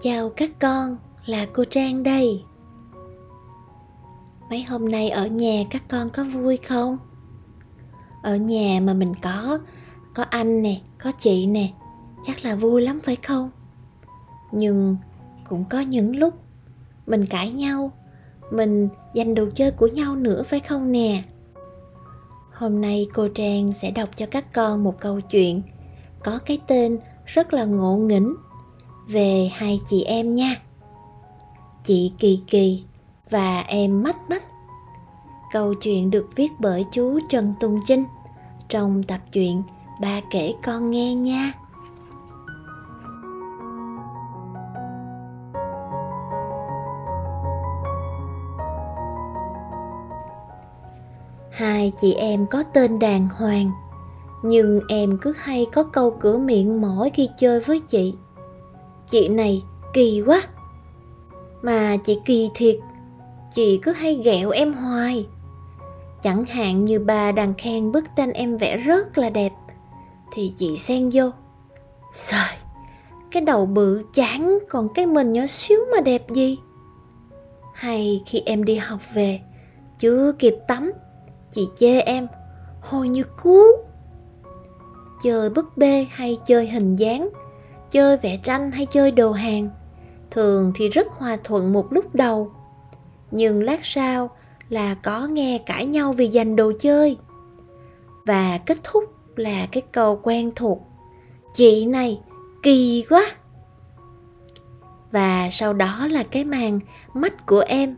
Chào các con, là cô Trang đây. Mấy hôm nay ở nhà các con có vui không? Ở nhà mà mình có có anh nè, có chị nè, chắc là vui lắm phải không? Nhưng cũng có những lúc mình cãi nhau, mình giành đồ chơi của nhau nữa phải không nè? Hôm nay cô Trang sẽ đọc cho các con một câu chuyện có cái tên rất là ngộ nghĩnh về hai chị em nha. Chị kỳ kỳ và em mắt mắt câu chuyện được viết bởi chú trần tùng chinh trong tập truyện ba kể con nghe nha. Hai chị em có tên đàng hoàng, nhưng em cứ hay có câu cửa miệng mỗi khi chơi với chị chị này kỳ quá. Mà chị kỳ thiệt, chị cứ hay ghẹo em hoài. Chẳng hạn như bà đang khen bức tranh em vẽ rất là đẹp, thì chị xen vô. Trời cái đầu bự chán, còn cái mình nhỏ xíu mà đẹp gì? Hay khi em đi học về, chưa kịp tắm, chị chê em hồi như cú. Chơi búp bê hay chơi hình dáng chơi vẽ tranh hay chơi đồ hàng, thường thì rất hòa thuận một lúc đầu. Nhưng lát sau là có nghe cãi nhau vì giành đồ chơi. Và kết thúc là cái câu quen thuộc, chị này kỳ quá. Và sau đó là cái màn mắt của em,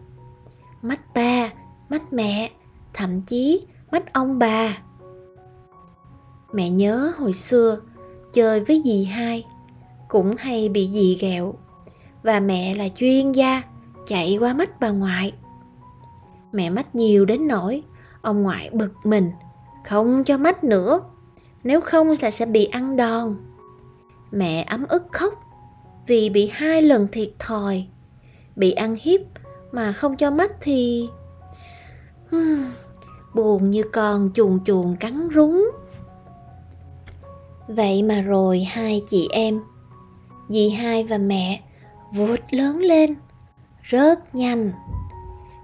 mắt ba, mắt mẹ, thậm chí mắt ông bà. Mẹ nhớ hồi xưa chơi với dì hai cũng hay bị dì ghẹo. Và mẹ là chuyên gia, chạy qua mắt bà ngoại. Mẹ mắt nhiều đến nỗi, ông ngoại bực mình, không cho mắt nữa, nếu không là sẽ bị ăn đòn. Mẹ ấm ức khóc, vì bị hai lần thiệt thòi. Bị ăn hiếp mà không cho mắt thì buồn như con chuồn chuồn cắn rúng. Vậy mà rồi hai chị em dì hai và mẹ vụt lớn lên rất nhanh.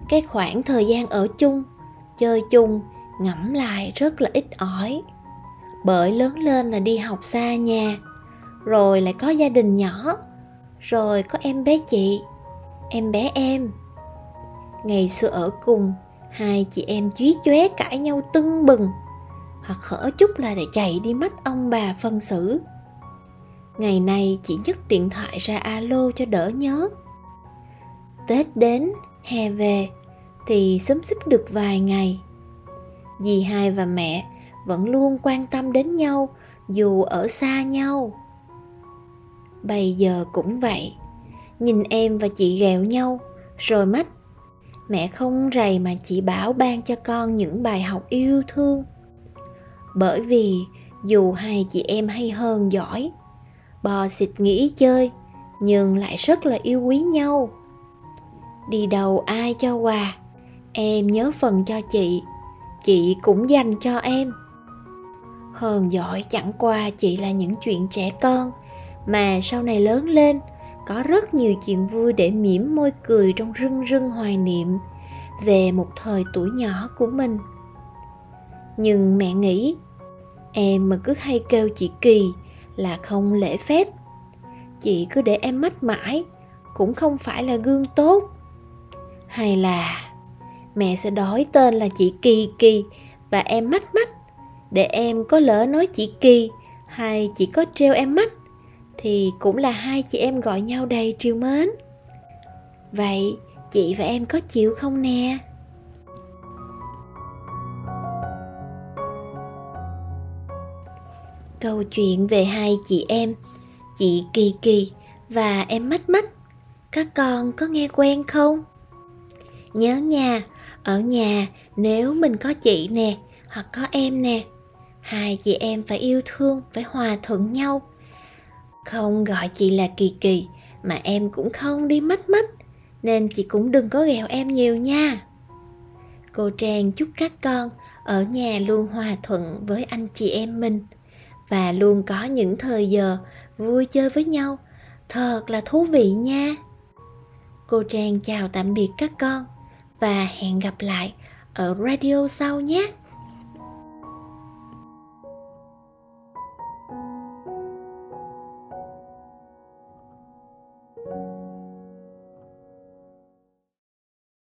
Cái khoảng thời gian ở chung, chơi chung, ngẫm lại rất là ít ỏi. Bởi lớn lên là đi học xa nhà, rồi lại có gia đình nhỏ, rồi có em bé chị, em bé em. Ngày xưa ở cùng, hai chị em chí chóe cãi nhau tưng bừng. Hoặc khở chút là để chạy đi mắt ông bà phân xử ngày nay chỉ nhấc điện thoại ra alo cho đỡ nhớ. Tết đến, hè về, thì sớm xích được vài ngày. Dì hai và mẹ vẫn luôn quan tâm đến nhau, dù ở xa nhau. Bây giờ cũng vậy. Nhìn em và chị ghẹo nhau, rồi mắt. Mẹ không rầy mà chỉ bảo ban cho con những bài học yêu thương. Bởi vì dù hai chị em hay hơn giỏi bò xịt nghĩ chơi, nhưng lại rất là yêu quý nhau. Đi đầu ai cho quà, em nhớ phần cho chị chị cũng dành cho em. Hơn giỏi chẳng qua chỉ là những chuyện trẻ con, mà sau này lớn lên, có rất nhiều chuyện vui để mỉm môi cười trong rưng rưng hoài niệm về một thời tuổi nhỏ của mình. Nhưng mẹ nghĩ, em mà cứ hay kêu chị kỳ là không lễ phép. Chị cứ để em mất mãi, cũng không phải là gương tốt. Hay là mẹ sẽ đổi tên là chị kỳ kỳ và em mách mách, để em có lỡ nói chị kỳ hay chỉ có treo em mách, thì cũng là hai chị em gọi nhau đầy triều mến. Vậy chị và em có chịu không nè? Câu chuyện về hai chị em, chị kỳ kỳ và em mách mách. Các con có nghe quen không? Nhớ nha, ở nhà nếu mình có chị nè hoặc có em nè, hai chị em phải yêu thương, phải hòa thuận nhau. Không gọi chị là kỳ kỳ mà em cũng không đi mách mách, nên chị cũng đừng có ghẹo em nhiều nha. Cô trang chúc các con ở nhà luôn hòa thuận với anh chị em mình và luôn có những thời giờ vui chơi với nhau. Thật là thú vị nha. Cô trang chào tạm biệt các con và hẹn gặp lại ở radio sau nhé.